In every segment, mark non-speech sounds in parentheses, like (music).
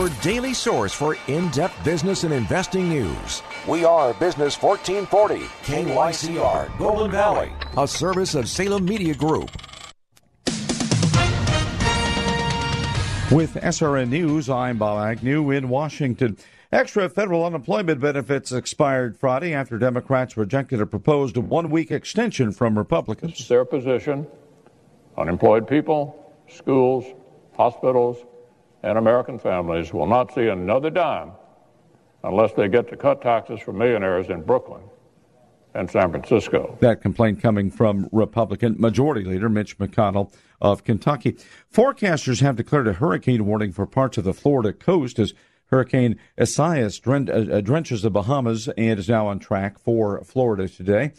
Your daily source for in depth business and investing news. We are Business 1440, KYCR, Golden Valley, a service of Salem Media Group. With SRN News, I'm Bob Agnew in Washington. Extra federal unemployment benefits expired Friday after Democrats rejected a proposed one week extension from Republicans. It's their position. Unemployed people, schools, hospitals, and American families will not see another dime unless they get to cut taxes for millionaires in Brooklyn and San Francisco. That complaint coming from Republican Majority Leader Mitch McConnell of Kentucky. Forecasters have declared a hurricane warning for parts of the Florida coast as Hurricane Isaias uh, drenches the Bahamas and is now on track for Florida today.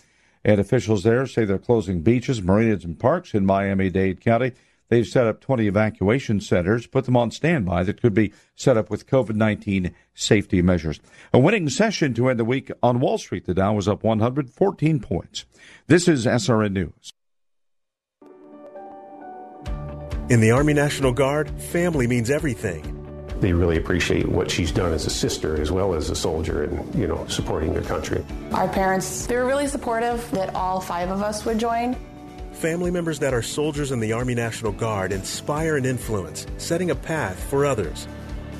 And officials there say they're closing beaches, marinas, and parks in Miami Dade County They've set up 20 evacuation centers, put them on standby that could be set up with COVID 19 safety measures. A winning session to end the week on Wall Street. The Dow was up 114 points. This is SRN News. In the Army National Guard, family means everything. They really appreciate what she's done as a sister as well as a soldier and, you know, supporting their country. Our parents, they were really supportive that all five of us would join. Family members that are soldiers in the Army National Guard inspire and influence, setting a path for others.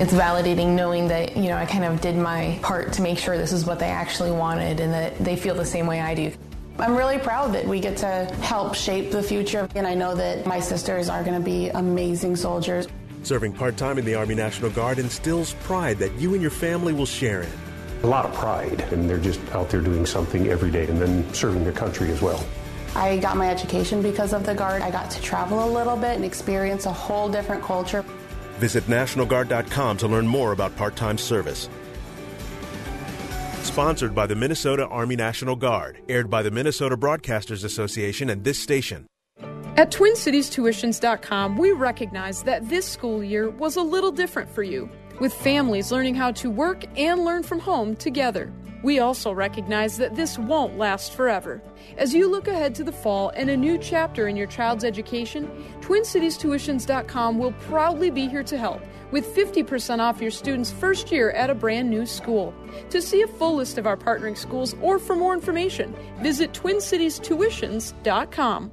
It's validating knowing that, you know, I kind of did my part to make sure this is what they actually wanted and that they feel the same way I do. I'm really proud that we get to help shape the future, and I know that my sisters are going to be amazing soldiers. Serving part time in the Army National Guard instills pride that you and your family will share in. A lot of pride, and they're just out there doing something every day and then serving their country as well. I got my education because of the Guard. I got to travel a little bit and experience a whole different culture. Visit NationalGuard.com to learn more about part time service. Sponsored by the Minnesota Army National Guard, aired by the Minnesota Broadcasters Association and this station. At TwinCitiesTuitions.com, we recognize that this school year was a little different for you, with families learning how to work and learn from home together. We also recognize that this won't last forever. As you look ahead to the fall and a new chapter in your child's education, TwinCitiesTuitions.com will proudly be here to help with 50% off your student's first year at a brand new school. To see a full list of our partnering schools or for more information, visit TwinCitiesTuitions.com.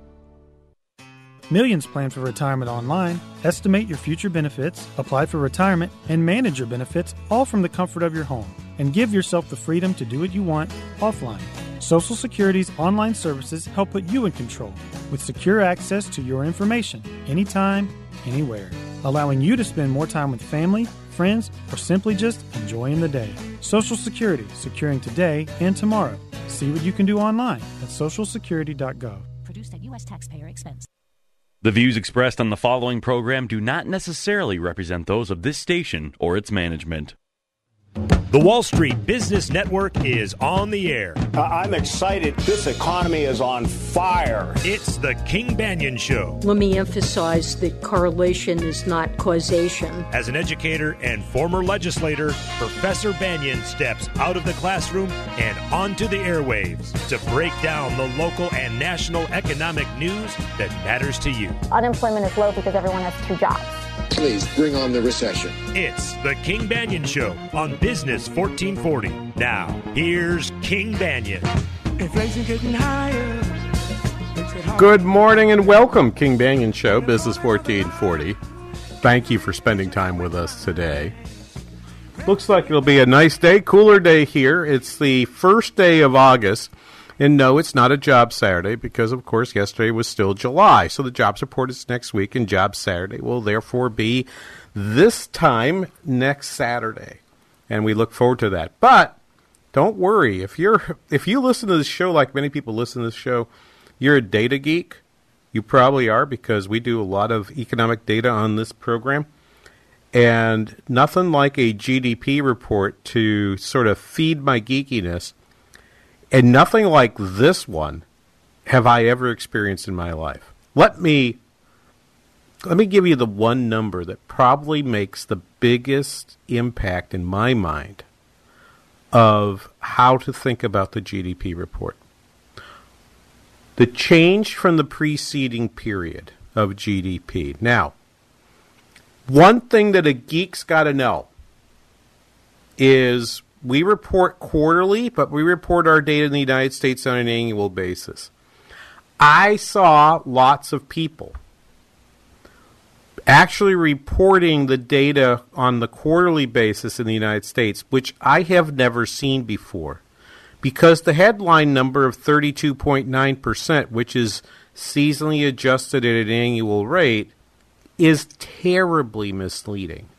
Millions plan for retirement online. Estimate your future benefits, apply for retirement, and manage your benefits all from the comfort of your home. And give yourself the freedom to do what you want offline. Social Security's online services help put you in control with secure access to your information anytime, anywhere, allowing you to spend more time with family, friends, or simply just enjoying the day. Social Security, securing today and tomorrow. See what you can do online at socialsecurity.gov. Produced at U.S. taxpayer expense. The views expressed on the following program do not necessarily represent those of this station or its management. The Wall Street Business Network is on the air. Uh, I'm excited. This economy is on fire. It's the King Banian Show. Let me emphasize that correlation is not causation. As an educator and former legislator, Professor Banian steps out of the classroom and onto the airwaves to break down the local and national economic news that matters to you. Unemployment is low because everyone has two jobs. Please bring on the recession. It's the King Banian Show on Business 1440. Now, here's King Banian. Inflation getting higher. Good morning and welcome, King Banian Show, Business 1440. Thank you for spending time with us today. Looks like it'll be a nice day, cooler day here. It's the first day of August. And no, it's not a job Saturday because, of course, yesterday was still July. So the jobs report is next week, and job Saturday will therefore be this time next Saturday. And we look forward to that. But don't worry if you're if you listen to this show like many people listen to this show, you're a data geek. You probably are because we do a lot of economic data on this program. and nothing like a GDP report to sort of feed my geekiness, and nothing like this one have I ever experienced in my life. Let me let me give you the one number that probably makes the biggest impact in my mind of how to think about the GDP report. The change from the preceding period of GDP. Now, one thing that a geek's got to know is we report quarterly, but we report our data in the United States on an annual basis. I saw lots of people actually reporting the data on the quarterly basis in the United States, which I have never seen before. Because the headline number of 32.9%, which is seasonally adjusted at an annual rate, is terribly misleading.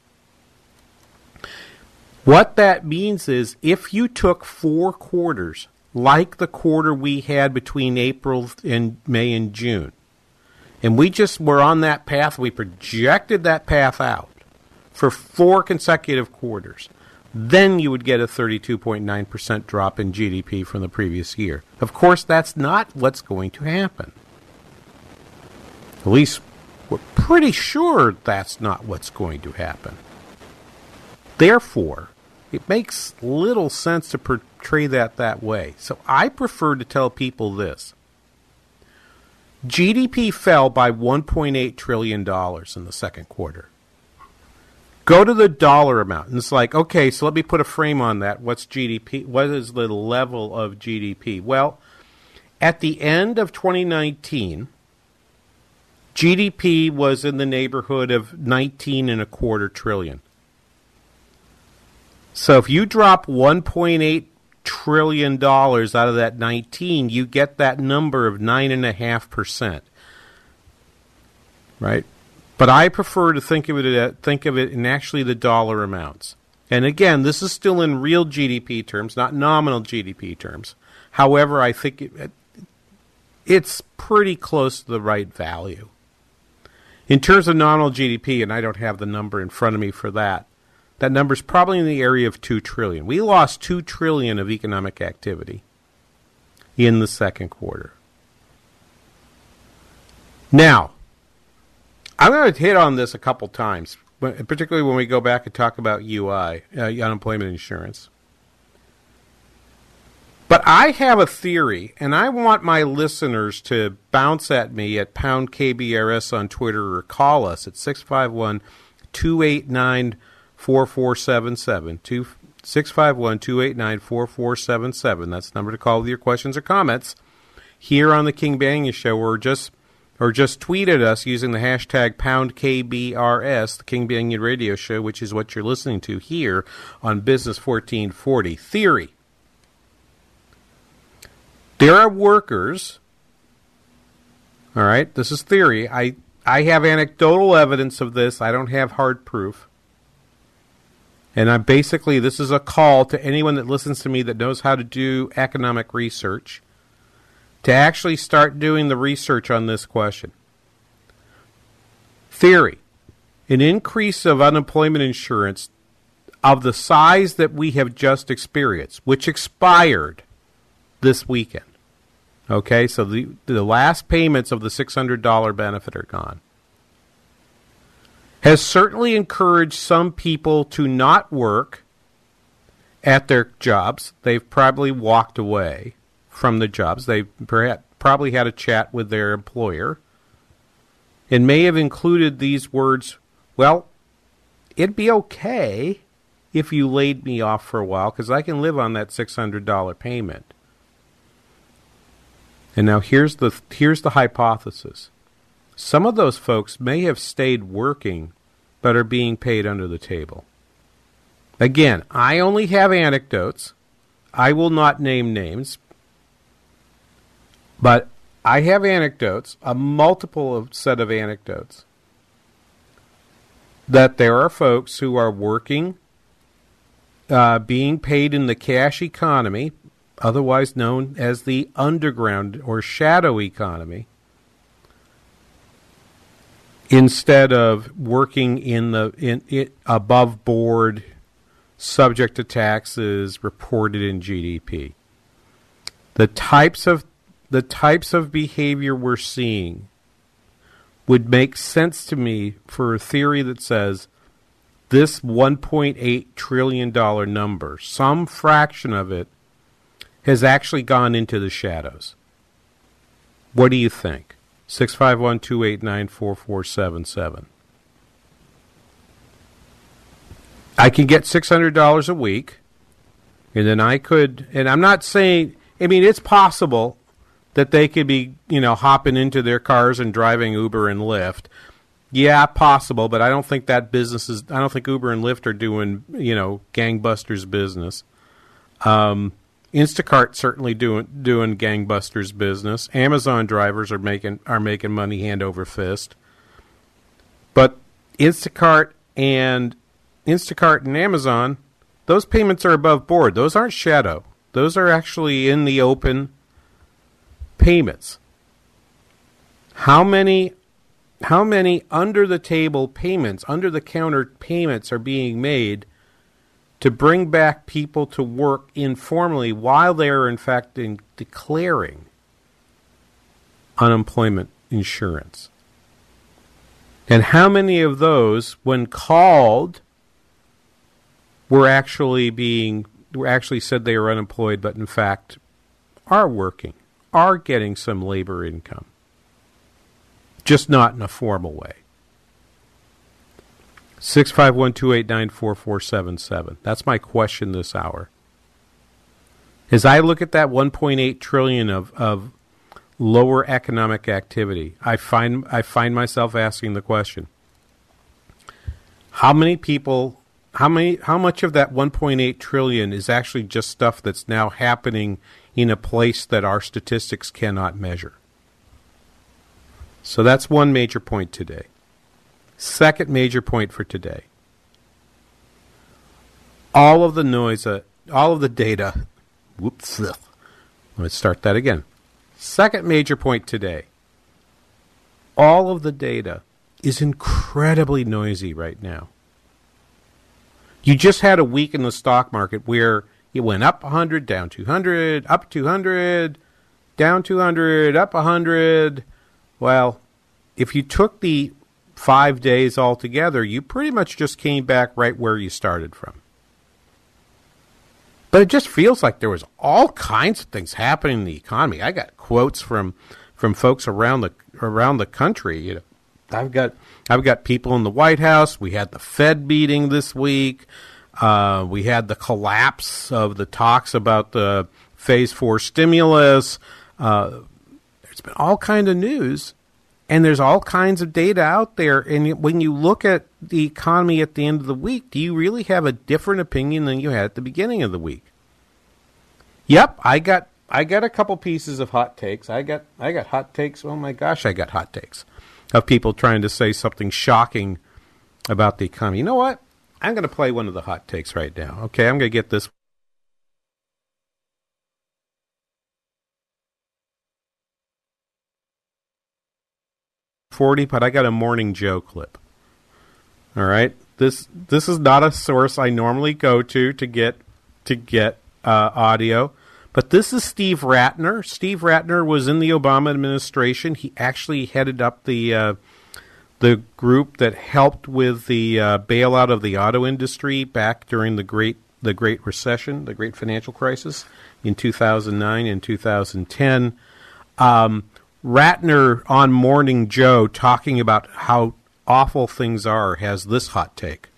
What that means is if you took four quarters, like the quarter we had between April and May and June, and we just were on that path, we projected that path out for four consecutive quarters, then you would get a 32.9% drop in GDP from the previous year. Of course, that's not what's going to happen. At least we're pretty sure that's not what's going to happen. Therefore, it makes little sense to portray that that way. So I prefer to tell people this. GDP fell by $1.8 trillion in the second quarter. Go to the dollar amount. And it's like, okay, so let me put a frame on that. What's GDP? What is the level of GDP? Well, at the end of 2019, GDP was in the neighborhood of 19 and a quarter trillion. So if you drop 1.8 trillion dollars out of that 19, you get that number of nine and a half percent. Right? But I prefer to think of it think of it in actually the dollar amounts. And again, this is still in real GDP terms, not nominal GDP terms. However, I think it, it's pretty close to the right value. In terms of nominal GDP, and I don't have the number in front of me for that, that number is probably in the area of 2 trillion. We lost 2 trillion of economic activity in the second quarter. Now, I'm going to hit on this a couple times, particularly when we go back and talk about UI, uh, unemployment insurance. But I have a theory, and I want my listeners to bounce at me at pound KBRS on Twitter or call us at 651 289 4477. 651 289 4477. That's the number to call with your questions or comments here on the King Banian Show, or just or just tweet at us using the hashtag pound KBRS, the King Banian Radio Show, which is what you're listening to here on Business 1440. Theory there are workers. All right, this is theory. I I have anecdotal evidence of this. I don't have hard proof. And I basically this is a call to anyone that listens to me that knows how to do economic research to actually start doing the research on this question. Theory. An increase of unemployment insurance of the size that we have just experienced, which expired this weekend. Okay, so the the last payments of the six hundred dollar benefit are gone. Has certainly encouraged some people to not work at their jobs. They've probably walked away from the jobs. They've probably had a chat with their employer and may have included these words, well, it'd be okay if you laid me off for a while because I can live on that $600 payment. And now here's the here's the hypothesis. Some of those folks may have stayed working but are being paid under the table. Again, I only have anecdotes. I will not name names. But I have anecdotes, a multiple set of anecdotes that there are folks who are working uh, being paid in the cash economy, otherwise known as the underground or shadow economy, instead of working in the in above board subject to taxes reported in GDP. The types of the types of behavior we're seeing would make sense to me for a theory that says this 1.8 trillion dollar number, some fraction of it has actually gone into the shadows. What do you think? 651 289 4477. I can get $600 a week, and then I could, and I'm not saying, I mean, it's possible that they could be, you know, hopping into their cars and driving Uber and Lyft. Yeah, possible, but I don't think that business is, I don't think Uber and Lyft are doing, you know, gangbusters business. Um, Instacart certainly doing doing gangbusters business. Amazon drivers are making are making money hand over fist. But Instacart and Instacart and Amazon, those payments are above board. Those aren't shadow. Those are actually in the open payments. How many how many under the table payments, under the counter payments are being made to bring back people to work informally while they are in fact in declaring unemployment insurance. And how many of those, when called, were actually being were actually said they were unemployed, but in fact are working, are getting some labor income, just not in a formal way. Six five one two eight nine four four seven seven. That's my question this hour. As I look at that 1.8 trillion of, of lower economic activity, I find I find myself asking the question: How many people? How many? How much of that 1.8 trillion is actually just stuff that's now happening in a place that our statistics cannot measure? So that's one major point today. Second major point for today. All of the noise, uh, all of the data. Whoops. Let me start that again. Second major point today. All of the data is incredibly noisy right now. You just had a week in the stock market where it went up 100, down 200, up 200, down 200, up 100. Well, if you took the five days altogether, you pretty much just came back right where you started from. But it just feels like there was all kinds of things happening in the economy. I got quotes from from folks around the around the country. You know, I've got I've got people in the White House. We had the Fed meeting this week. Uh, we had the collapse of the talks about the Phase Four stimulus. Uh, there's been all kind of news, and there's all kinds of data out there. And when you look at the economy at the end of the week, do you really have a different opinion than you had at the beginning of the week? Yep, I got I got a couple pieces of hot takes. I got I got hot takes. Oh my gosh, I got hot takes of people trying to say something shocking about the economy. You know what? I'm going to play one of the hot takes right now. Okay, I'm going to get this 40, but I got a Morning Joe clip. All right, this this is not a source I normally go to to get to get uh, audio, but this is Steve Rattner. Steve Rattner was in the Obama administration. He actually headed up the uh, the group that helped with the uh, bailout of the auto industry back during the great the Great Recession, the Great Financial Crisis in 2009 and 2010. Um, Rattner on Morning Joe talking about how awful things are has this hot take.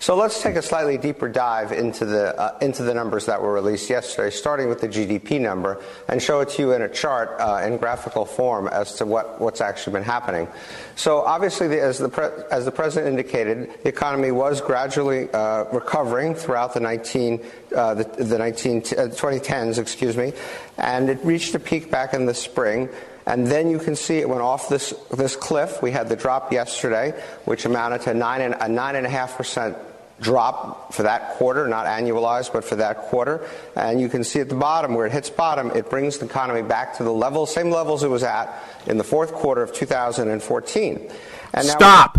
So let's take a slightly deeper dive into the uh, into the numbers that were released yesterday, starting with the GDP number, and show it to you in a chart uh, in graphical form as to what, what's actually been happening. So obviously, the, as the pre- as the president indicated, the economy was gradually uh, recovering throughout the 19 uh, the, the 19 2010s, uh, excuse me, and it reached a peak back in the spring. And then you can see it went off this, this cliff. We had the drop yesterday, which amounted to nine and, a 9.5% drop for that quarter, not annualized, but for that quarter. And you can see at the bottom where it hits bottom, it brings the economy back to the level, same levels it was at in the fourth quarter of 2014. And Stop.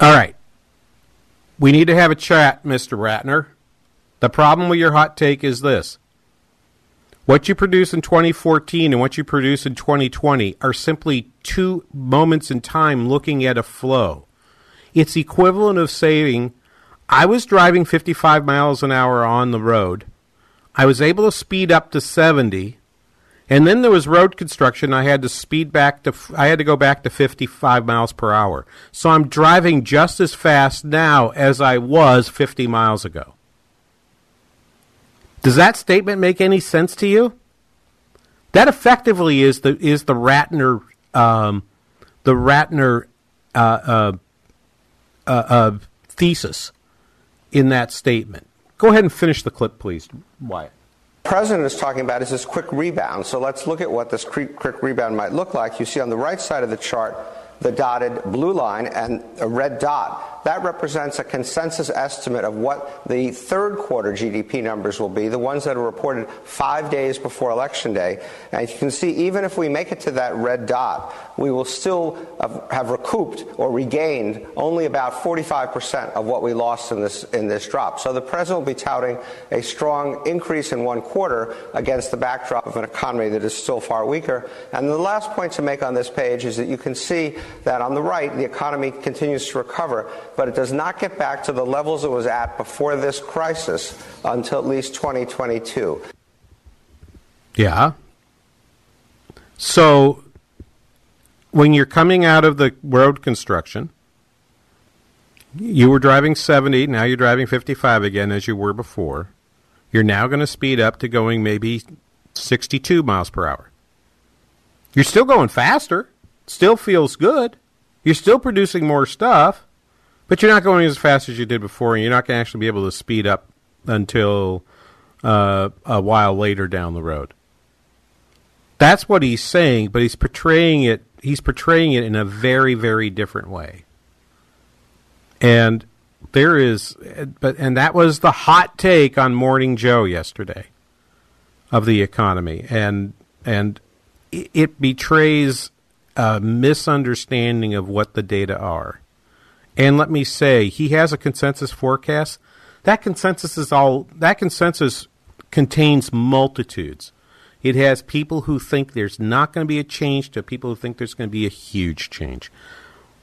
All right. We need to have a chat, Mr. Rattner. The problem with your hot take is this. What you produce in 2014 and what you produce in 2020 are simply two moments in time looking at a flow. It's equivalent of saying, I was driving 55 miles an hour on the road. I was able to speed up to 70 and then there was road construction. I had to speed back to I had to go back to 55 miles per hour. So I'm driving just as fast now as I was 50 miles ago. Does that statement make any sense to you? That effectively is the is the Rattner um, the Rattner uh, uh, uh, uh thesis in that statement. Go ahead and finish the clip, please, Wyatt president is talking about is this quick rebound. So let's look at what this quick rebound might look like. You see on the right side of the chart the dotted blue line and a red dot that represents a consensus estimate of what the third quarter GDP numbers will be, the ones that are reported five days before Election Day. And you can see, even if we make it to that red dot, we will still have recouped or regained only about 45% of what we lost in this, in this drop. So the president will be touting a strong increase in one quarter against the backdrop of an economy that is still far weaker. And the last point to make on this page is that you can see that on the right, the economy continues to recover but it does not get back to the levels it was at before this crisis until at least 2022. Yeah. So when you're coming out of the road construction, you were driving 70, now you're driving 55 again as you were before. You're now going to speed up to going maybe 62 miles per hour. You're still going faster, still feels good. You're still producing more stuff, but you're not going as fast as you did before, and you're not going to actually be able to speed up until uh, a while later down the road. That's what he's saying, but he's portraying it. He's portraying it in a very, very different way. And there is, but and that was the hot take on Morning Joe yesterday of the economy, and and it betrays a misunderstanding of what the data are. And let me say, he has a consensus forecast. That consensus is all that consensus contains multitudes. It has people who think there's not going to be a change to people who think there's going to be a huge change.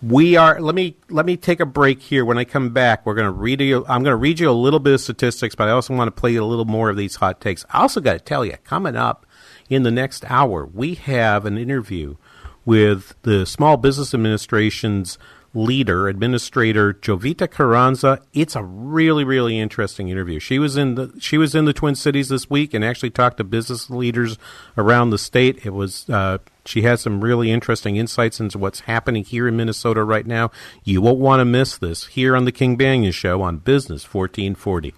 We are let me let me take a break here. When I come back, we're going to read you I'm going to read you a little bit of statistics, but I also want to play a little more of these hot takes. I also got to tell you, coming up in the next hour, we have an interview with the Small Business Administration's leader, administrator Jovita Carranza. It's a really, really interesting interview. She was in the she was in the Twin Cities this week and actually talked to business leaders around the state. It was uh, she has some really interesting insights into what's happening here in Minnesota right now. You won't want to miss this here on the King Banian Show on Business 1440.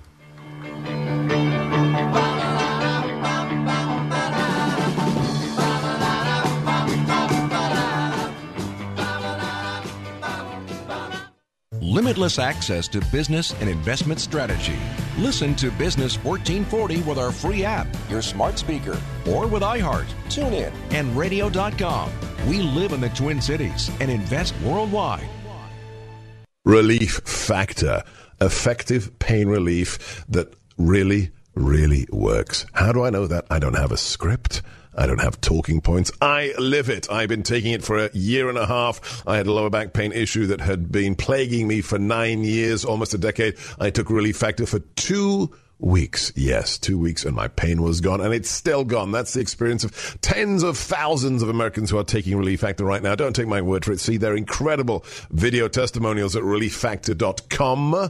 Limitless access to business and investment strategy. Listen to Business 1440 with our free app, your smart speaker, or with iHeart, TuneIn, and radio.com. We live in the Twin Cities and invest worldwide. Relief Factor, effective pain relief that really, really works. How do I know that? I don't have a script. I don't have talking points. I live it. I've been taking it for a year and a half. I had a lower back pain issue that had been plaguing me for nine years, almost a decade. I took Relief Factor for two weeks. Yes, two weeks and my pain was gone and it's still gone. That's the experience of tens of thousands of Americans who are taking Relief Factor right now. Don't take my word for it. See their incredible video testimonials at relieffactor.com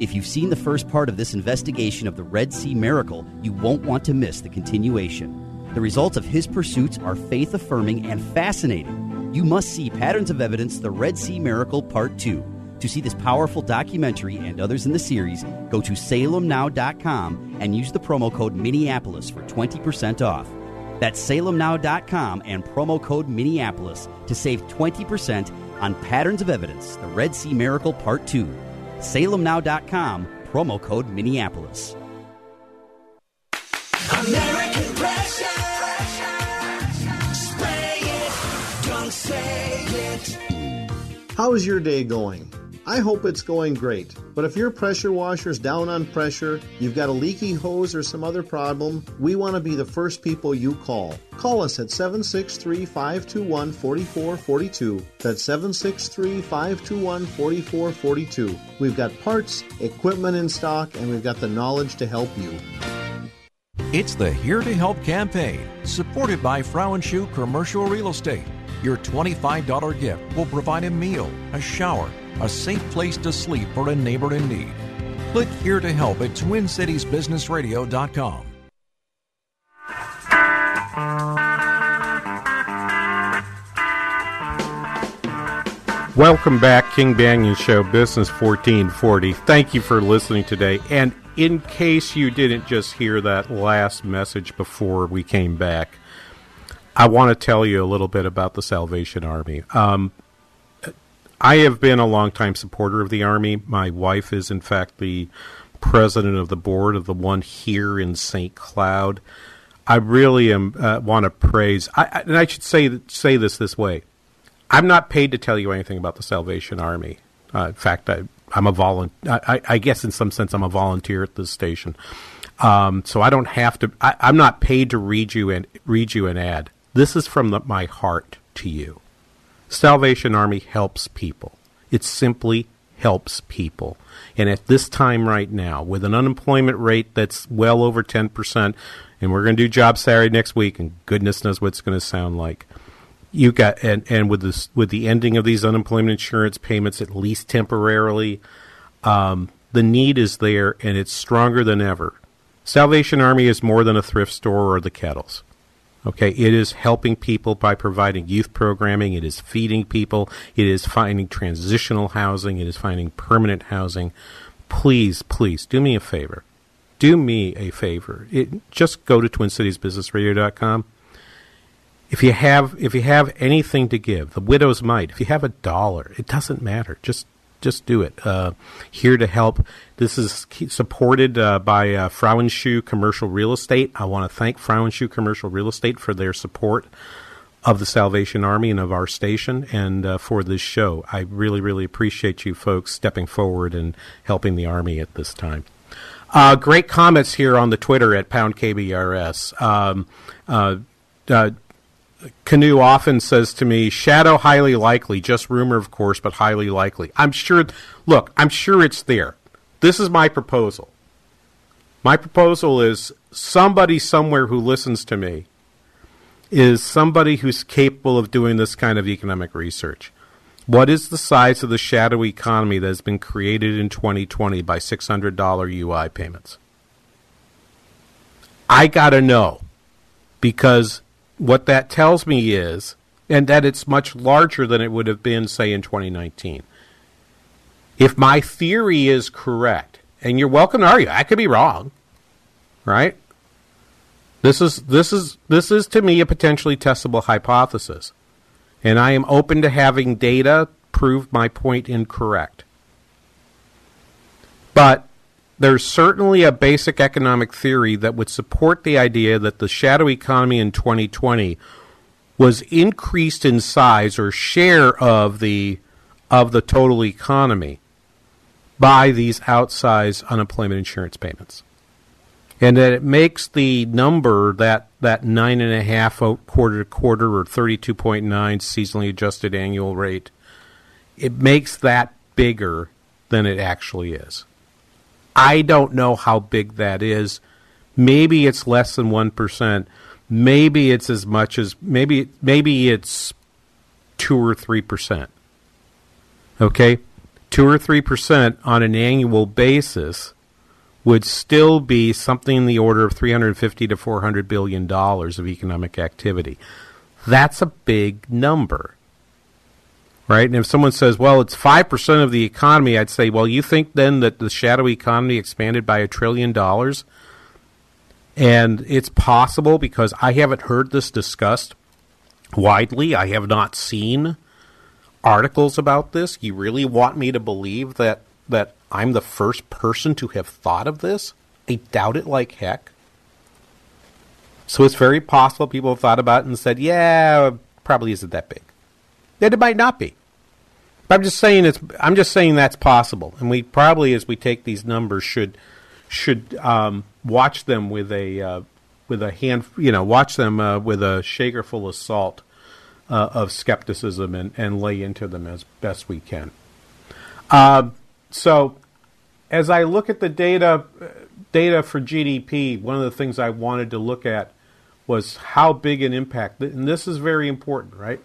If you've seen the first part of this investigation of the Red Sea miracle, you won't want to miss the continuation. The results of his pursuits are faith affirming and fascinating. You must see Patterns of Evidence The Red Sea Miracle Part 2. To see this powerful documentary and others in the series, go to salemnow.com and use the promo code Minneapolis for 20% off. That's salemnow.com and promo code Minneapolis to save 20% on Patterns of Evidence The Red Sea Miracle Part 2 salemnow.com, promo code Minneapolis. American pressure. Spray it, don't say it. How is your day going? I hope it's going great. But if your pressure washer's down on pressure, you've got a leaky hose or some other problem, we want to be the first people you call. Call us at 763 521 4442. That's 763 521 4442. We've got parts, equipment in stock, and we've got the knowledge to help you. It's the Here to Help campaign, supported by Frauenshuh Commercial Real Estate. Your $25 gift will provide a meal, a shower, a safe place to sleep for a neighbor in need. Click here to help at TwinCitiesBusinessRadio.com. Welcome back, King Banian Show, Business 1440. Thank you for listening today. And in case you didn't just hear that last message before we came back, I want to tell you a little bit about the Salvation Army. Um, I have been a longtime supporter of the Army. My wife is, in fact, the president of the board of the one here in St. Cloud. I really am uh, want to praise, I, I, and I should say say this this way: I'm not paid to tell you anything about the Salvation Army. Uh, in fact, I, am a volunteer. I, I, guess in some sense, I'm a volunteer at this station, um, so I don't have to. I, am not paid to read you and read you an ad. This is from the, my heart to you. Salvation Army helps people. It simply helps people. And at this time right now, with an unemployment rate that's well over 10%, and we're going to do Job Saturday next week, and goodness knows what it's going to sound like. You got and and with this with the ending of these unemployment insurance payments, at least temporarily, um, the need is there, and it's stronger than ever. Salvation Army is more than a thrift store or the kettles. Okay, it is helping people by providing youth programming. It is feeding people. It is finding transitional housing. It is finding permanent housing. Please, please do me a favor. Do me a favor. It, just go to TwinCitiesBusinessRadio.com. If you have if you have anything to give, the widow's mite. If you have a dollar, it doesn't matter. Just just do it. Uh, here to help. This is supported uh, by uh, Frauenshuh Commercial Real Estate. I want to thank Frauenshuh Commercial Real Estate for their support of the Salvation Army and of our station and uh, for this show. I really, really appreciate you folks stepping forward and helping the Army at this time. Uh, great comments here on the Twitter at pound KBRS. Um, uh, uh, Canoe often says to me, shadow highly likely, just rumor, of course, but highly likely. I'm sure, look, I'm sure it's there. This is my proposal. My proposal is somebody somewhere who listens to me is somebody who's capable of doing this kind of economic research. What is the size of the shadow economy that has been created in 2020 by $600 UI payments? I got to know because what that tells me is, and that it's much larger than it would have been, say, in 2019. If my theory is correct, and you're welcome to argue, I could be wrong, right? This is this is this is to me a potentially testable hypothesis, and I am open to having data prove my point incorrect. But there's certainly a basic economic theory that would support the idea that the shadow economy in 2020 was increased in size or share of the of the total economy by these outsized unemployment insurance payments. And that it makes the number that that nine and a half quarter to quarter or thirty two point nine seasonally adjusted annual rate, it makes that bigger than it actually is. I don't know how big that is. Maybe it's less than one percent. Maybe it's as much as maybe maybe it's two or three percent. Okay, two or three percent on an annual basis would still be something in the order of 350 to 400 billion dollars of economic activity. That's a big number. Right? And if someone says, "Well, it's 5% of the economy," I'd say, "Well, you think then that the shadow economy expanded by a trillion dollars?" And it's possible because I haven't heard this discussed widely. I have not seen articles about this. You really want me to believe that that I'm the first person to have thought of this? I doubt it like heck. So it's very possible people have thought about it and said, "Yeah, probably isn't that big." It might not be. But I'm just saying it's. I'm just saying that's possible, and we probably, as we take these numbers, should should um, watch them with a uh, with a hand. You know, watch them uh, with a shaker full of salt uh, of skepticism and, and lay into them as best we can. Uh, so, as I look at the data data for GDP, one of the things I wanted to look at was how big an impact, and this is very important, right?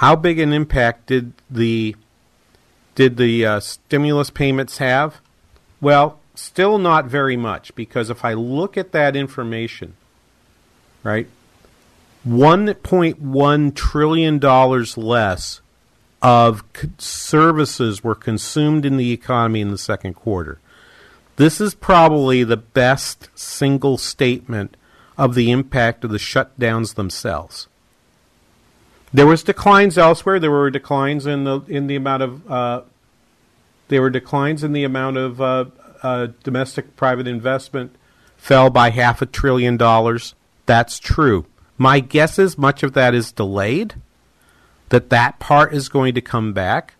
How big an impact did the did the uh, stimulus payments have? Well, still not very much because if I look at that information, right, one point one trillion dollars less of services were consumed in the economy in the second quarter. This is probably the best single statement of the impact of the shutdowns themselves. There was declines elsewhere. There were declines in the in the amount of uh, there were declines in the amount of uh, uh, domestic private investment fell by half a trillion dollars. That's true. My guess is much of that is delayed that that part is going to come back.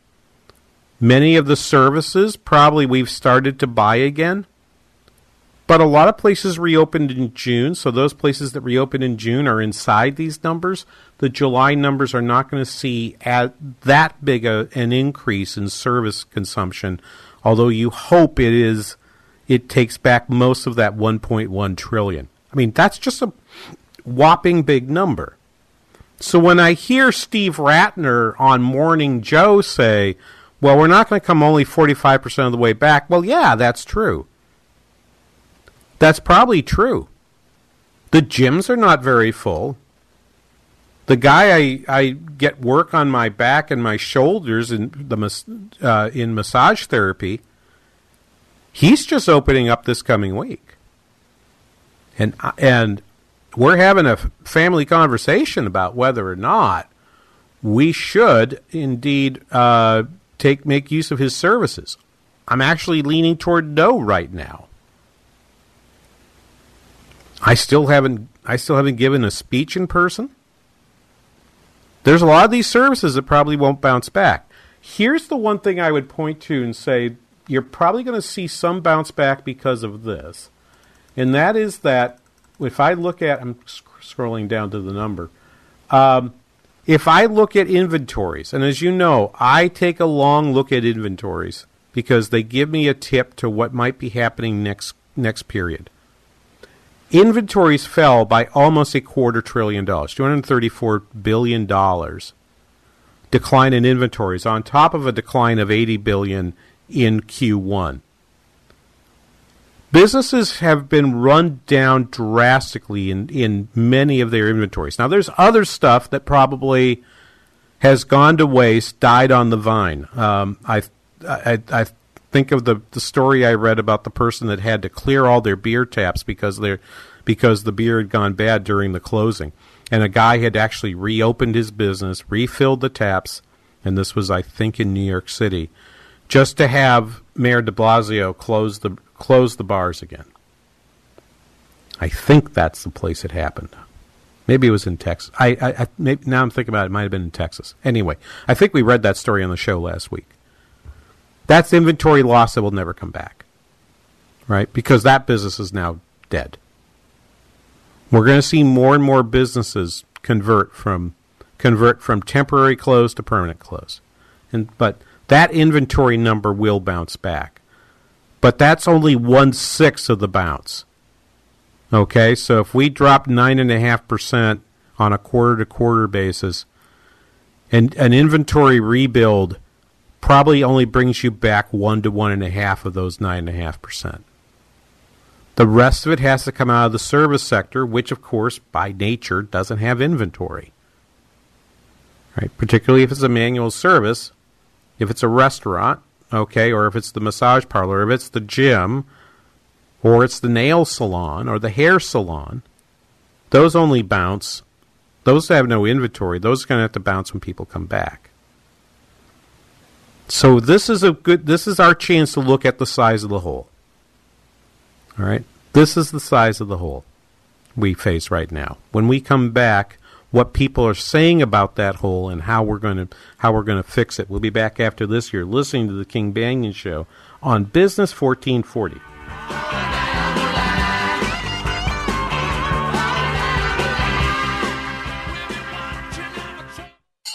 Many of the services probably we've started to buy again. But a lot of places reopened in June, so those places that reopened in June are inside these numbers. The July numbers are not going to see at that big a, an increase in service consumption, although you hope it is it takes back most of that 1.1 trillion. I mean, that's just a whopping big number. So when I hear Steve Rattner on Morning Joe say, well, we're not going to come only 45% of the way back, well, yeah, that's true. That's probably true. The gyms are not very full. The guy I, I get work on my back and my shoulders in the uh, in massage therapy, he's just opening up this coming week. And and we're having a family conversation about whether or not we should indeed uh, take make use of his services. I'm actually leaning toward no right now. I still haven't I still haven't given a speech in person. There's a lot of these services that probably won't bounce back. Here's the one thing I would point to and say you're probably going to see some bounce back because of this. And that is that if I look at, I'm scrolling down to the number. Um, if I look at inventories, and as you know, I take a long look at inventories because they give me a tip to what might be happening next next period. Inventories fell by almost a quarter trillion dollars, two hundred thirty-four billion dollars decline in inventories on top of a decline of 80 billion in Q1. Businesses have been run down drastically in, in many of their inventories. Now, there's other stuff that probably has gone to waste, died on the vine. Um, I, I, I think of the, the story I read about the person that had to clear all their beer taps because they because the beer had gone bad during the closing, and a guy had actually reopened his business, refilled the taps, and this was I think in New York City, just to have Mayor De Blasio close the close the bars again. I think that's the place it happened. Maybe it was in Texas. I, I, I maybe, now I'm thinking about it. It might have been in Texas. Anyway, I think we read that story on the show last week. That's inventory loss that will never come back, right? Because that business is now dead. We're going to see more and more businesses convert from convert from temporary close to permanent close, and but that inventory number will bounce back. But that's only one sixth of the bounce. Okay, so if we drop nine and a half percent on a quarter to quarter basis, and an inventory rebuild probably only brings you back one to one and a half of those nine and a half percent. The rest of it has to come out of the service sector, which of course by nature doesn't have inventory. Right? Particularly if it's a manual service, if it's a restaurant, okay, or if it's the massage parlor, if it's the gym, or it's the nail salon or the hair salon, those only bounce. Those have no inventory. Those are going to have to bounce when people come back. So this is a good. This is our chance to look at the size of the hole. All right, this is the size of the hole we face right now. When we come back, what people are saying about that hole and how we're going to how we're going to fix it. We'll be back after this. You're listening to the King Banaian Show on Business 1440.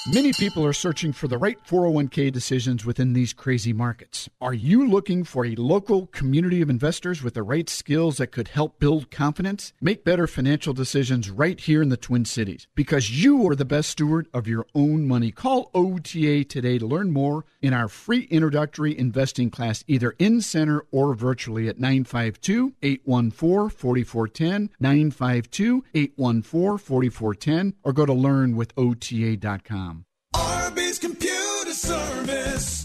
Many people are searching for the right 401k decisions within these crazy markets. Are you looking for a local community of investors with the right skills that could help build confidence? Make better financial decisions right here in the Twin Cities because you are the best steward of your own money. Call OTA today to learn more in our free introductory investing class, either in center or virtually at 952 814 4410, 952 814 4410, or go to learnwithota.com. Computer Service.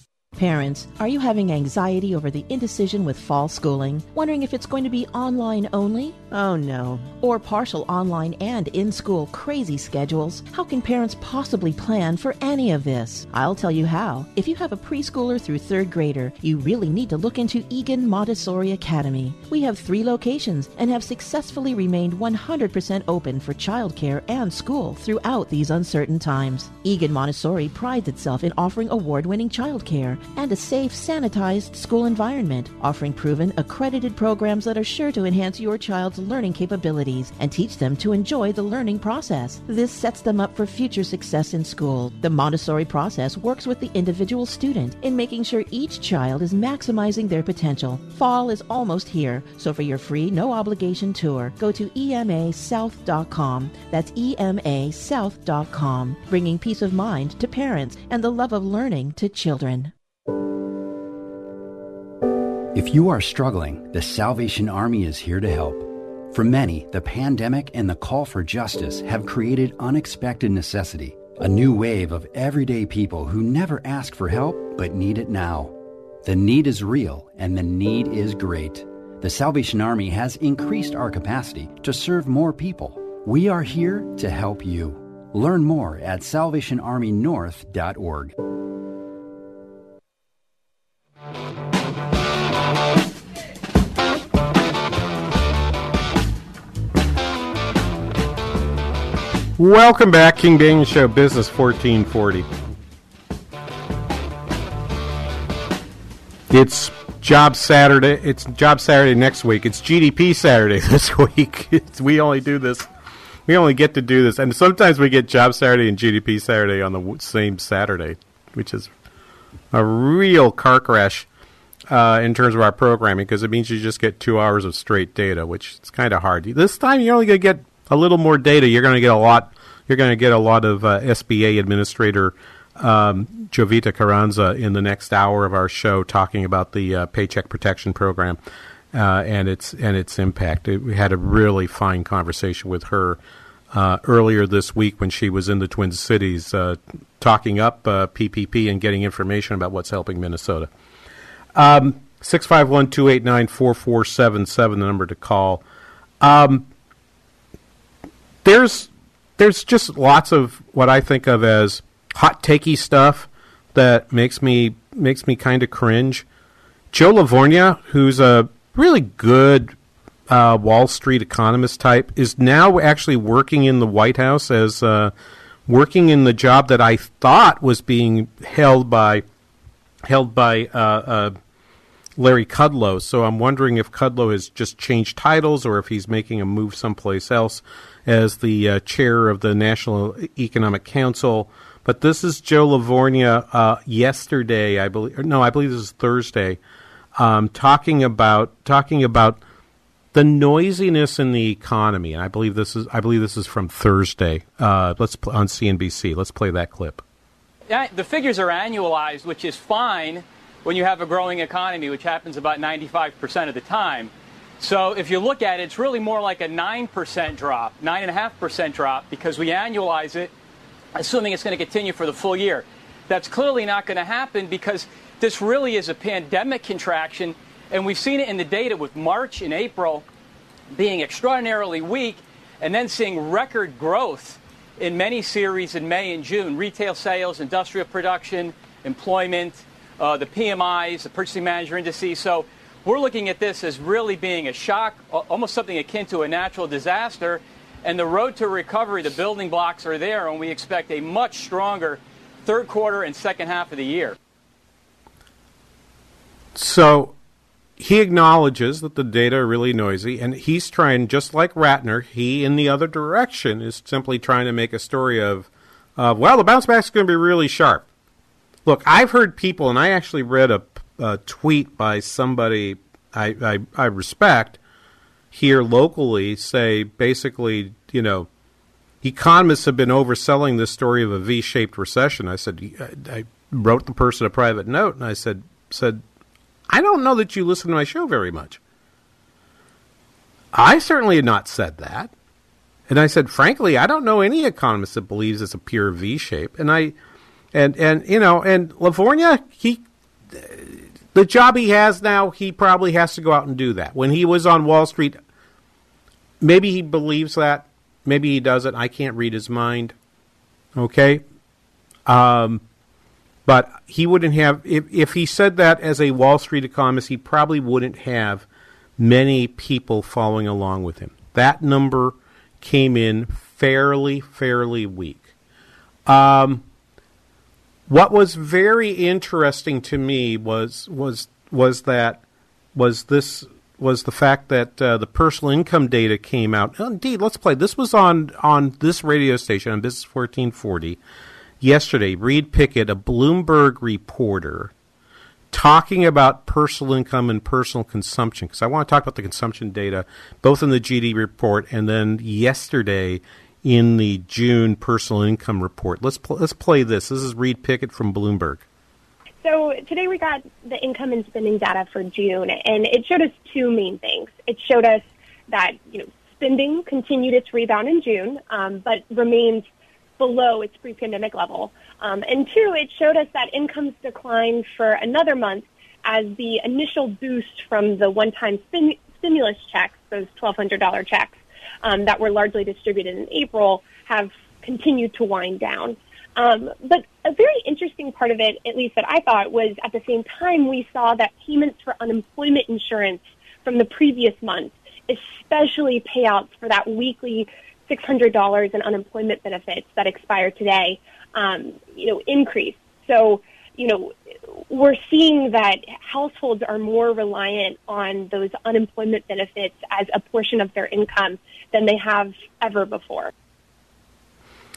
Parents, are you having anxiety over the indecision with fall schooling? Wondering if it's going to be online only? Oh no. Or partial online and in school crazy schedules? How can parents possibly plan for any of this? I'll tell you how. If you have a preschooler through third grader, you really need to look into Egan Montessori Academy. We have three locations and have successfully remained 100% open for childcare and school throughout these uncertain times. Egan Montessori prides itself in offering award winning childcare and a safe, sanitized school environment, offering proven, accredited programs that are sure to enhance your child's learning capabilities and teach them to enjoy the learning process. This sets them up for future success in school. The Montessori process works with the individual student in making sure each child is maximizing their potential. Fall is almost here, so for your free, no obligation tour, go to emasouth.com. That's emasouth.com, bringing peace of mind to parents and the love of learning to children. If you are struggling, the Salvation Army is here to help. For many, the pandemic and the call for justice have created unexpected necessity, a new wave of everyday people who never ask for help but need it now. The need is real and the need is great. The Salvation Army has increased our capacity to serve more people. We are here to help you. Learn more at salvationarmynorth.org. Welcome back, King Banaian Show, Business 1440. It's Job Saturday. It's Job Saturday next week. It's GDP Saturday (laughs) this week. It's, we only do this. We only get to do this, and sometimes we get Job Saturday and GDP Saturday on the same Saturday, which is a real car crash. uh, in terms of our programming because it means you just get two hours of straight data, which is kind of hard. This time you're only going to get a little more data. You're going to get a lot. You're going to get a lot of uh, SBA administrator um, Jovita Carranza in the next hour of our show talking about the uh, Paycheck Protection Program uh, and its and its impact. It, we had a really fine conversation with her uh, earlier this week when she was in the Twin Cities uh, talking up PPP uh, and getting information about what's helping Minnesota. Um, 651 289 4477, the number to call. Um, there's there's just lots of what I think of as hot takey stuff that makes me makes me kind of cringe. Joe Lavorgna, who's a really good uh, Wall Street economist type, is now actually working in the White House as uh, working in the job that I thought was being held by held by uh, uh Larry Kudlow. So I'm wondering if Kudlow has just changed titles or if he's making a move someplace else as the uh, chair of the National Economic Council. But this is Joe Lavorgna uh, yesterday, I believe. No, I believe this is Thursday, um, talking about talking about the noisiness in the economy, and I believe this is I believe this is from Thursday. Uh, let's pl- on CNBC. Let's play that clip. The figures are annualized, which is fine when you have a growing economy, which happens about 95% of the time. So if you look at it, it's really more like a 9% drop, 9.5% drop, because we annualize it assuming it's going to continue for the full year. That's clearly not going to happen because this really is a pandemic contraction, and we've seen it in the data with March and April being extraordinarily weak, and then seeing record growth in many series in May and June retail sales, industrial production, employment, uh, the PMIs, the purchasing manager indices. So we're looking at this as really being a shock, almost something akin to a natural disaster. And the road to recovery, the building blocks are there, and we expect a much stronger third quarter and second half of the year. So he acknowledges that the data are really noisy, and he's trying, just like Rattner, he in the other direction is simply trying to make a story of, of well, the bounce back is going to be really sharp. Look, I've heard people, and I actually read a, a tweet by somebody I, I, I respect here locally say basically, you know, economists have been overselling this story of a V-shaped recession. I said, I, I wrote the person a private note, and I said, said, I don't know that you listen to my show very much. I certainly had not said that. And I said, frankly, I don't know any economist that believes it's a pure V shape. And I, and and you know, and Lavorgna, he the job he has now, he probably has to go out and do that. When he was on Wall Street, maybe he believes that. Maybe he doesn't. I can't read his mind. Okay? Um, but he wouldn't have, if, if he said that as a Wall Street economist, he probably wouldn't have many people following along with him. That number came in fairly, fairly weak. Um, what was very interesting to me was was was that was this was the fact that uh, the personal income data came out. Indeed, let's play. This was on on this radio station on Business 1440 yesterday. Reed Pickett, a Bloomberg reporter, talking about personal income and personal consumption because I want to talk about the consumption data both in the GD report and then yesterday in the June personal income report. Let's pl- let's play this. This is Reed Pickett from Bloomberg. So today we got the income and spending data for June, and it showed us two main things. It showed us that you know spending continued its rebound in June, um, but remains below its pre-pandemic level. Um, and two, it showed us that incomes declined for another month as the initial boost from the one-time stim- stimulus checks, those $1,200 checks, um, that were largely distributed in April have continued to wind down. Um, but a very interesting part of it, at least that I thought, was at the same time we saw that payments for unemployment insurance from the previous month, especially payouts for that weekly $600 in unemployment benefits that expire today, um, you know, increase. So, you know, we're seeing that households are more reliant on those unemployment benefits as a portion of their income than they have ever before.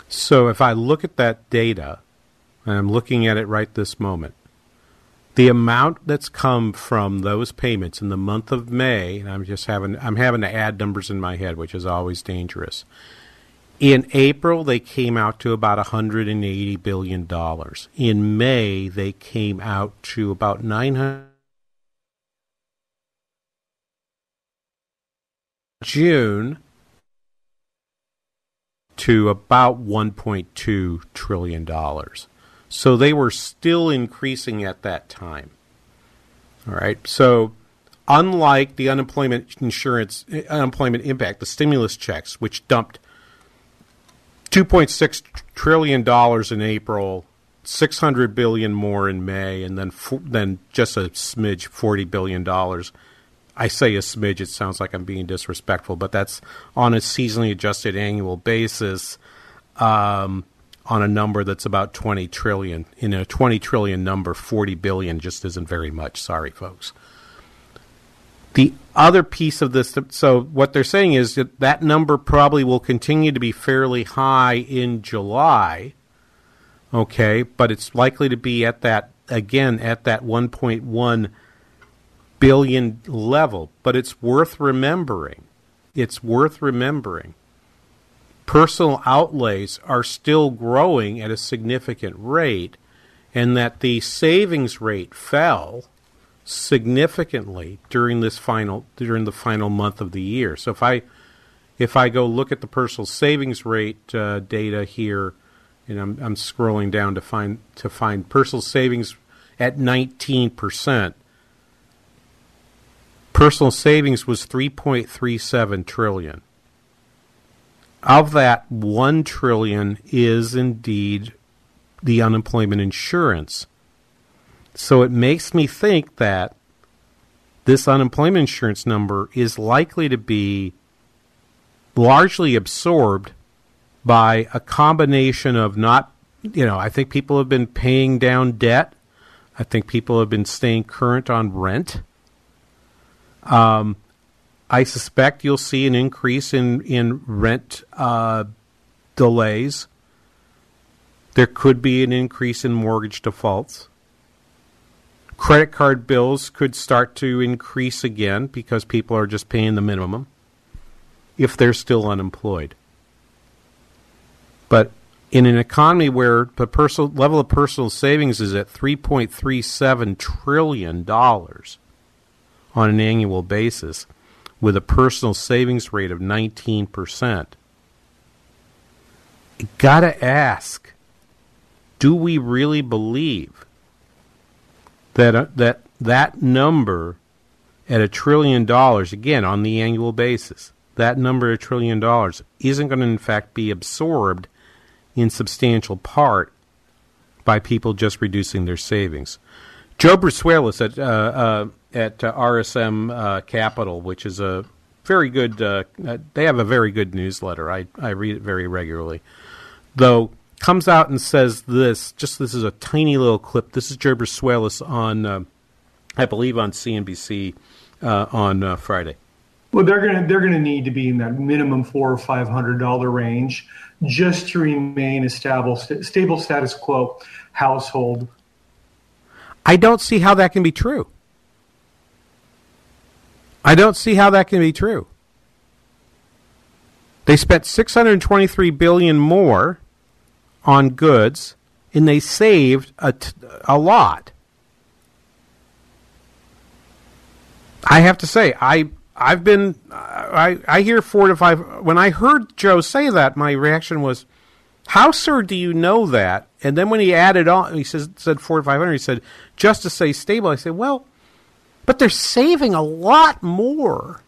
So if I look at that data, and I'm looking at it right this moment, the amount that's come from those payments in the month of May, and I'm just having I'm having to add numbers in my head, which is always dangerous. In April, they came out to about 180 billion dollars. In May, they came out to about 900. June to about 1.2 trillion dollars. So they were still increasing at that time. All right. So unlike the unemployment insurance uh, unemployment impact, the stimulus checks, which dumped 2.6 trillion dollars in April, 600 billion more in May, and then then just a smidge 40 billion dollars. I say a smidge, it sounds like I'm being disrespectful, but that's on a seasonally adjusted annual basis. Um, on a number that's about 20 trillion. In a 20 trillion number, 40 billion just isn't very much. Sorry, folks. The other piece of this, so what they're saying is that that number probably will continue to be fairly high in July. Okay, but it's likely to be at that, again, at that 1.1 billion level. But it's worth remembering. It's worth remembering personal outlays are still growing at a significant rate and that the savings rate fell significantly during this final during the final month of the year. So if I if I go look at the personal savings rate uh, data here, and I'm, I'm scrolling down to find to find personal savings at 19 percent. Personal savings was 3.37 trillion. Of that, 1 trillion is indeed the unemployment insurance. So it makes me think that this unemployment insurance number is likely to be largely absorbed by a combination of not, you know, I think people have been paying down debt. I think people have been staying current on rent. Um, I suspect you'll see an increase in in rent uh, delays. There could be an increase in mortgage defaults. Credit card bills could start to increase again because people are just paying the minimum if they're still unemployed. But in an economy where the personal level of personal savings is at 3.37 trillion dollars on an annual basis, with a personal savings rate of 19%. Got to ask do we really believe that uh, that that number at a trillion dollars again on the annual basis that number a trillion dollars isn't going to in fact be absorbed in substantial part by people just reducing their savings. Joe Brusuelas at uh, uh, at uh, RSM uh, Capital, which is a very good. Uh, uh, they have a very good newsletter. I I read it very regularly. Though comes out and says this. Just this is a tiny little clip. This is Gerber Brusuelas on, uh, I believe, on CNBC uh, on Friday. Well, they're gonna they're gonna need to be in that minimum four or five hundred dollar range just to remain a stable stable status quo household. I don't see how that can be true. I don't see how that can be true. They spent 623 billion more on goods and they saved a, t- a lot. I have to say, I I've been uh, I I hear four to five. When I heard Joe say that, my reaction was, "How, sir, do you know that?" And then when he added on, he says said four to five hundred. He said, "Just to say stable." I said, "Well, but they're saving a lot more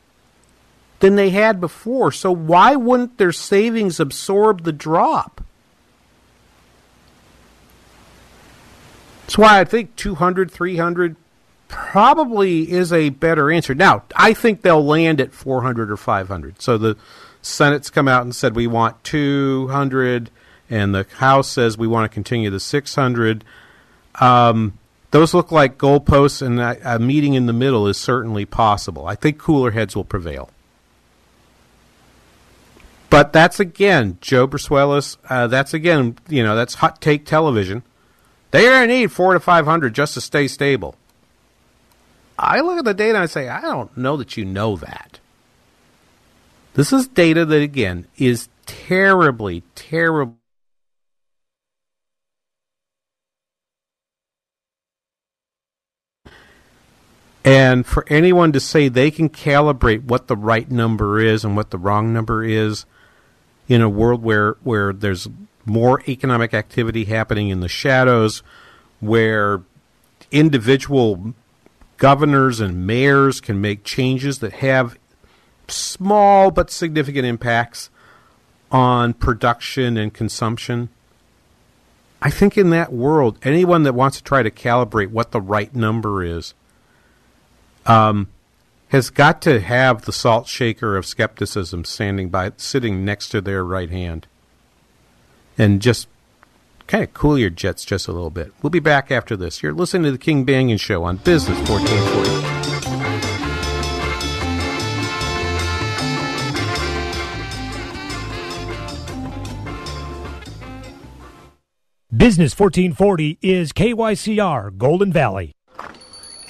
than they had before. So why wouldn't their savings absorb the drop? That's why I think 200, 300 probably is a better answer. Now, I think they'll land at 400 or 500. So the Senate's come out and said we want 200, and the House says we want to continue the 600. Um, those look like goalposts, and a, a meeting in the middle is certainly possible. I think cooler heads will prevail. But that's again Joe Brusuelas. Uh, that's again, you know, that's hot take television. They're going to need four to 500 just to stay stable. I look at the data and I say, I don't know that you know that. This is data that, again, is terribly, terribly. And for anyone to say they can calibrate what the right number is and what the wrong number is in a world where, where there's more economic activity happening in the shadows, where individual governors and mayors can make changes that have small but significant impacts on production and consumption. I think in that world, anyone that wants to try to calibrate what the right number is um, has got to have the salt shaker of skepticism standing by, sitting next to their right hand, and just kind of cool your jets just a little bit. We'll be back after this. You're listening to the King Banaian Show on Business 1440. Business 1440 is KYCR Golden Valley.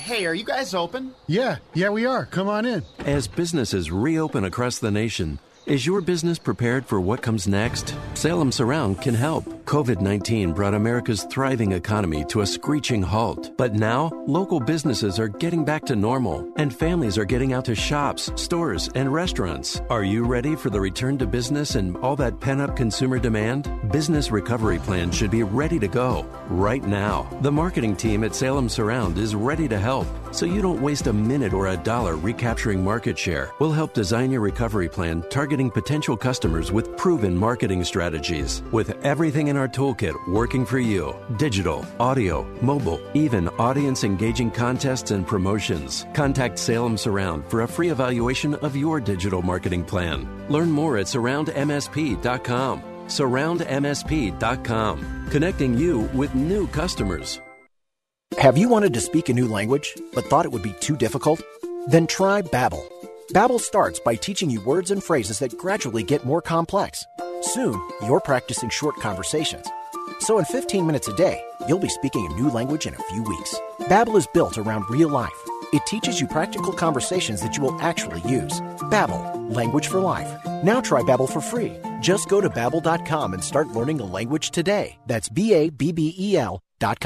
Hey, are you guys open? Yeah, yeah, we are. Come on in. As businesses reopen across the nation, is your business prepared for what comes next? Salem Surround can help. COVID 19 brought America's thriving economy to a screeching halt. But now, local businesses are getting back to normal, and families are getting out to shops, stores, and restaurants. Are you ready for the return to business and all that pent up consumer demand? Business recovery plans should be ready to go right now. The marketing team at Salem Surround is ready to help, so you don't waste a minute or a dollar recapturing market share. We'll help design your recovery plan targeting potential customers with proven marketing strategies. With everything in our toolkit working for you digital, audio, mobile, even audience engaging contests and promotions. Contact Salem Surround for a free evaluation of your digital marketing plan. Learn more at surroundmsp.com. Surroundmsp.com, connecting you with new customers. Have you wanted to speak a new language but thought it would be too difficult? Then try Babbel. Babbel starts by teaching you words and phrases that gradually get more complex. Soon, you're practicing short conversations. So in 15 minutes a day, you'll be speaking a new language in a few weeks. Babbel is built around real life. It teaches you practical conversations that you will actually use. Babbel, language for life. Now try Babbel for free. Just go to babbel.com and start learning a language today. That's B A B B E L.com.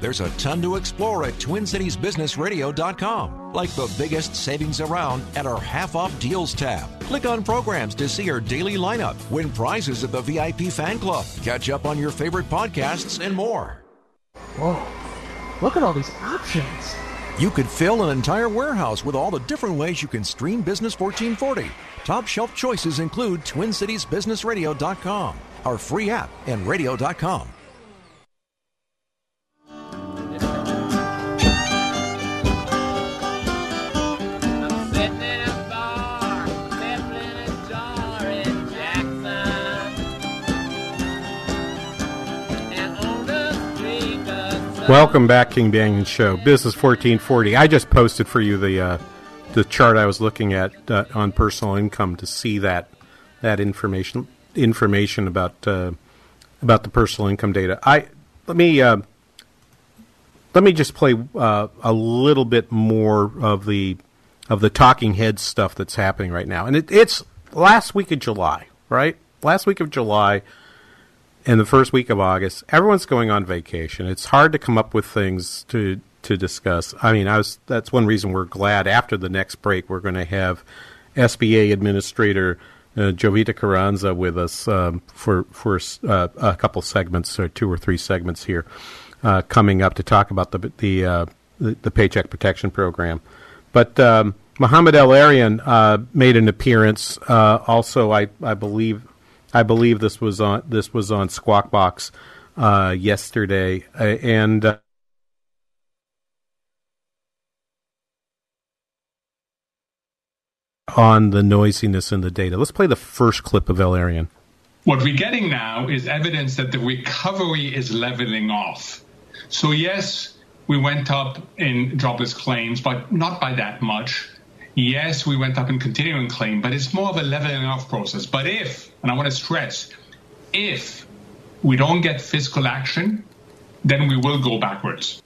There's a ton to explore at TwinCitiesBusinessRadio.com, like the biggest savings around at our half off deals tab. Click on programs to see our daily lineup, win prizes at the VIP fan club, catch up on your favorite podcasts, and more. Whoa, look at all these options. You could fill an entire warehouse with all the different ways you can stream Business 1440. Top shelf choices include TwinCitiesBusinessRadio.com, our free app, and radio.com. Welcome back, King Banaian Show, Business 1440. I just posted for you the uh, the chart I was looking at uh, on personal income to see that that information information about uh, about the personal income data. I let me uh, let me just play uh, a little bit more of the of the talking head stuff that's happening right now, and it, it's last week of July, right? Last week of July and the first week of August, everyone's going on vacation. It's hard to come up with things to to discuss. I mean, I was that's one reason we're glad after the next break we're going to have SBA Administrator uh, Jovita Carranza with us um, for for uh, a couple segments or two or three segments here uh, coming up to talk about the the, uh, the, Paycheck Protection Program. But um, Mohamed El-Erian uh, made an appearance. Uh, also, I, I believe I believe this was on this was on Squawk Box uh, yesterday, uh, and. Uh, on the noisiness in the data. Let's play the first clip of El-Erian. What we're getting now is evidence that the recovery is leveling off. So, yes, we went up in jobless claims, but not by that much. Yes, we went up in continuing claim, but it's more of a leveling off process. But if, and I want to stress, if we don't get fiscal action, then we will go backwards.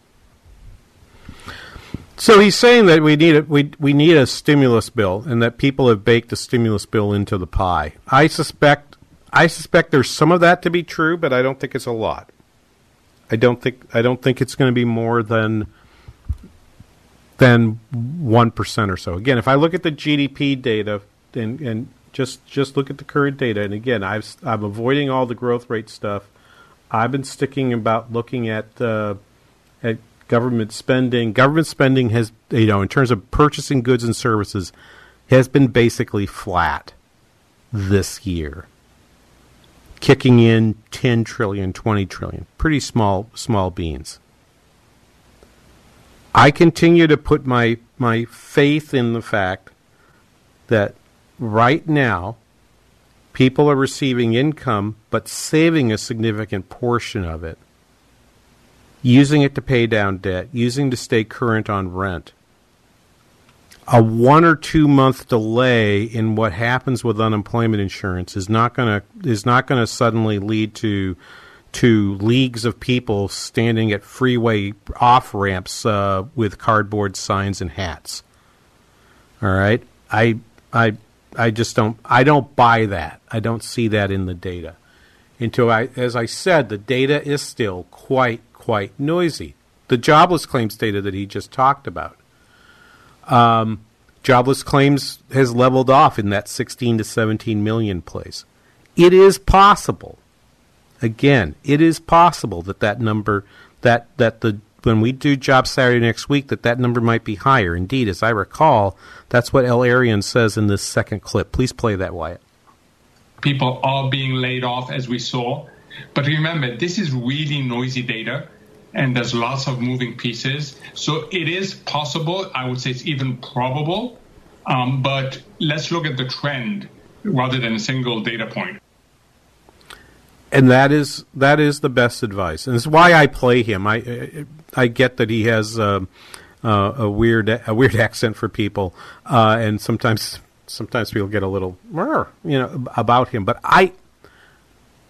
So he's saying that we need a, we we need a stimulus bill, and that people have baked the stimulus bill into the pie. I suspect I suspect there's some of that to be true, but I don't think it's a lot. I don't think I don't think it's going to be more than than one percent or so. Again, if I look at the GDP data and and just just look at the current data, and again, I've I'm avoiding all the growth rate stuff. I've been sticking about looking at uh, at government spending. Government spending has, you know, in terms of purchasing goods and services, has been basically flat this year. Kicking in 10 trillion, 20 trillion. Pretty small, small beans. I continue to put my, my faith in the fact that right now, people are receiving income but saving a significant portion of it using it to pay down debt, using to stay current on rent. A one or two month delay in what happens with unemployment insurance is not going to is not going to suddenly lead to to leagues of people standing at freeway off ramps uh, with cardboard signs and hats. All right, I I I just don't I don't buy that. I don't see that in the data. Until I, as I said, the data is still quite quite noisy. The jobless claims data that he just talked about. Um, jobless claims has leveled off in that 16 to 17 million place. It is possible. Again, it is possible that that number that that the when we do job Saturday next week that that number might be higher. Indeed, as I recall, that's what El-Erian says in this second clip. Please play that, Wyatt. People are being laid off, as we saw. But remember, this is really noisy data and there's lots of moving pieces. So it is possible. I would say it's even probable. Um, but let's look at the trend rather than a single data point. And that is that is the best advice, and it's why I play him. I I get that he has uh, uh, a weird a weird (laughs) accent for people, uh, and sometimes sometimes people get a little you know about him. But I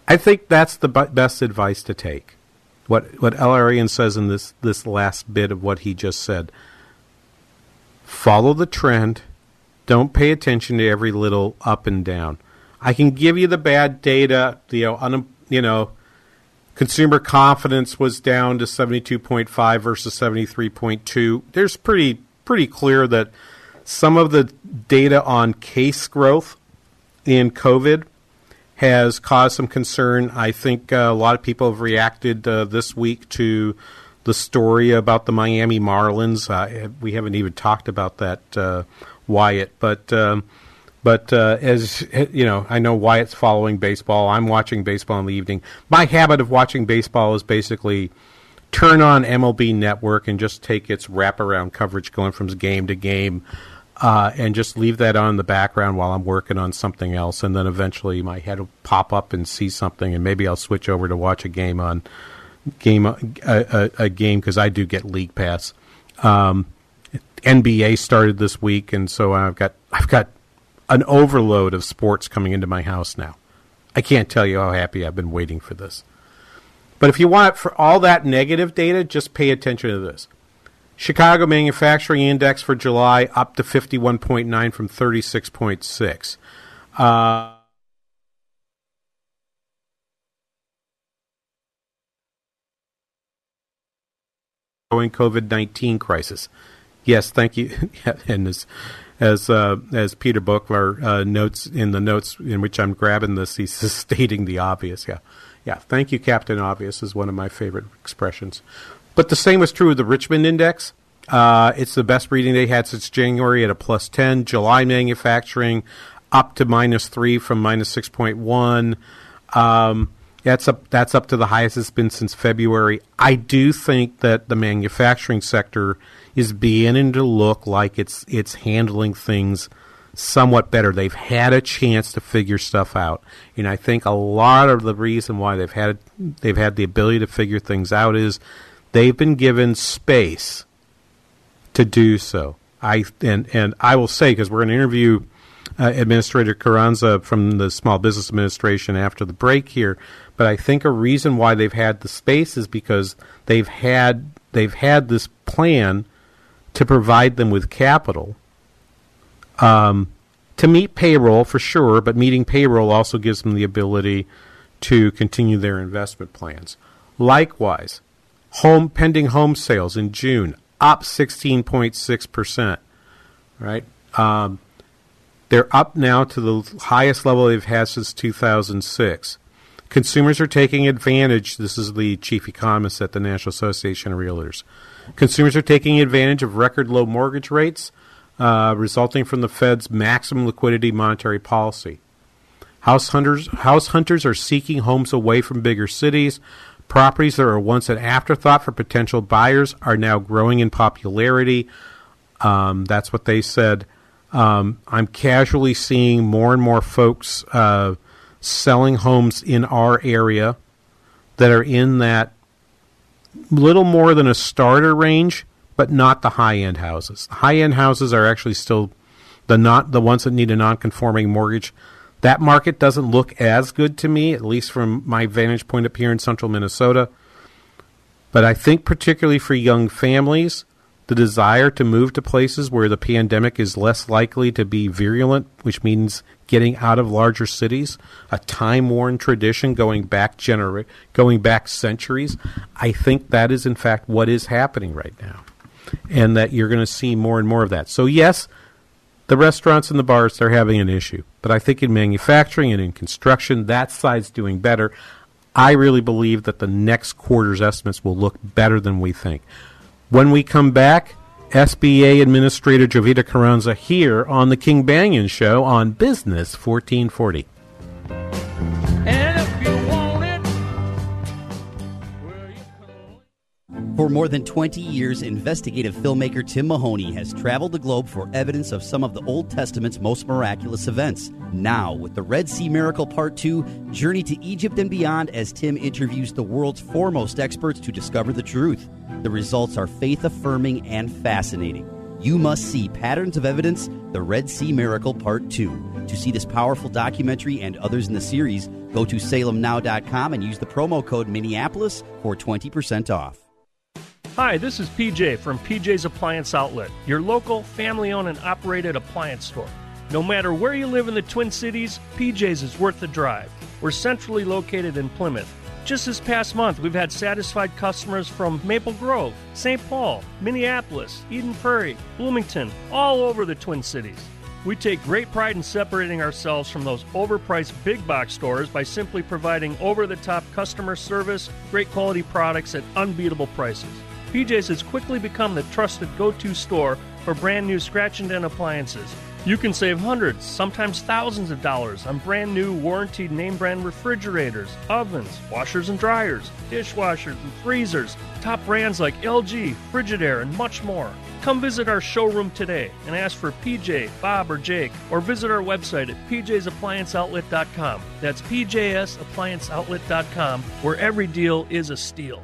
I think that's the best advice to take. What what El-Erian says in this this last bit of what he just said. Follow the trend. Don't pay attention to every little up and down. I can give you the bad data. You know, un, you know, consumer confidence was down to seventy two point five versus seventy three point two. There's pretty pretty clear that some of the data on case growth in COVID has caused some concern. I think uh, a lot of people have reacted uh, this week to the story about the Miami Marlins. Uh, we haven't even talked about that, uh, Wyatt, but. Um, but uh, as you know, I know Wyatt's following baseball. I'm watching baseball in the evening. My habit of watching baseball is basically turn on MLB Network and just take its wraparound coverage going from game to game uh, and just leave that on in the background while I'm working on something else, and then eventually my head will pop up and see something, and maybe I'll switch over to watch a game on game a, a, a game because I do get League Pass. Um, NBA started this week, and so I've got I've got an overload of sports coming into my house now. I can't tell you how happy I've been waiting for this. But if you want for all that negative data, just pay attention to this. Chicago Manufacturing Index for July up to 51.9 from 36.6. Uh, COVID nineteen crisis. Yes, thank you. (laughs) and as as uh, as Peter Buchler uh, notes in the notes in which I'm grabbing this, he's (laughs) stating the obvious. Yeah, yeah. Thank you, Captain Obvious is one of my favorite expressions. But the same was true of the Richmond Index. Uh, it's the best reading they had since January at a plus 10. July manufacturing up to minus 3 from minus 6.1. Um, that's up that's up to the highest it's been since February. I do think that the manufacturing sector is beginning to look like it's it's handling things somewhat better. They've had a chance to figure stuff out, and I think a lot of the reason why they've had they've had the ability to figure things out is they've been given space to do so. I and and I will say because we're going to interview uh, Administrator Carranza from the Small Business Administration after the break here, but I think a reason why they've had the space is because they've had they've had this plan to provide them with capital um, to meet payroll for sure, but meeting payroll also gives them the ability to continue their investment plans. Likewise, home pending home sales in June up 16.6 percent. Right, um, they're up now to the highest level they've had since 2006. Consumers are taking advantage. This is the chief economist at the National Association of Realtors. Consumers are taking advantage of record low mortgage rates uh, resulting from the Fed's maximum liquidity monetary policy. House hunters, house hunters are seeking homes away from bigger cities. Properties that were once an afterthought for potential buyers are now growing in popularity. Um, that's what they said. Um, I'm casually seeing more and more folks uh, selling homes in our area that are in that little more than a starter range, but not the high end houses. High end houses are actually still the not the ones that need a non conforming mortgage. That market doesn't look as good to me, at least from my vantage point up here in central Minnesota. But I think particularly for young families, the desire to move to places where the pandemic is less likely to be virulent, which means getting out of larger cities, a time-worn tradition going back genera- going back centuries. I think that is in fact what is happening right now. And that you're going to see more and more of that. So yes, the restaurants and the bars they're having an issue, but I think in manufacturing and in construction that side's doing better. I really believe that the next quarter's estimates will look better than we think. When we come back, SBA Administrator Jovita Carranza here on the King Banaian Show on Business 1440. For more than 20 years, investigative filmmaker Tim Mahoney has traveled the globe for evidence of some of the Old Testament's most miraculous events. Now, with the Red Sea Miracle Part 2, journey to Egypt and beyond as Tim interviews the world's foremost experts to discover the truth. The results are faith affirming and fascinating. You must see Patterns of Evidence The Red Sea Miracle Part 2. To see this powerful documentary and others in the series, go to salemnow.com and use the promo code Minneapolis for 20% off. Hi, this is PJ from PJ's Appliance Outlet, your local family owned and operated appliance store. No matter where you live in the Twin Cities, PJ's is worth the drive. We're centrally located in Plymouth. Just this past month, we've had satisfied customers from Maple Grove, St. Paul, Minneapolis, Eden Prairie, Bloomington, all over the Twin Cities. We take great pride in separating ourselves from those overpriced big box stores by simply providing over the top customer service, great quality products at unbeatable prices. PJ's has quickly become the trusted go to store for brand new scratch and dent appliances. You can save hundreds, sometimes thousands of dollars on brand new warranted name brand refrigerators, ovens, washers and dryers, dishwashers and freezers, top brands like LG, Frigidaire, and much more. Come visit our showroom today and ask for PJ, Bob, or Jake, or visit our website at pjsapplianceoutlet.com. That's pjsapplianceoutlet.com, where every deal is a steal.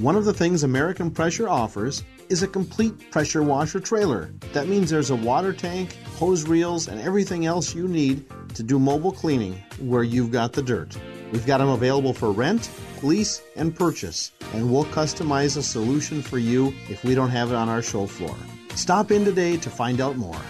One of the things American Pressure offers is a complete pressure washer trailer. That means there's a water tank, hose reels, and everything else you need to do mobile cleaning where you've got the dirt. We've got them available for rent, lease, and purchase, and we'll customize a solution for you if we don't have it on our show floor. Stop in today to find out more.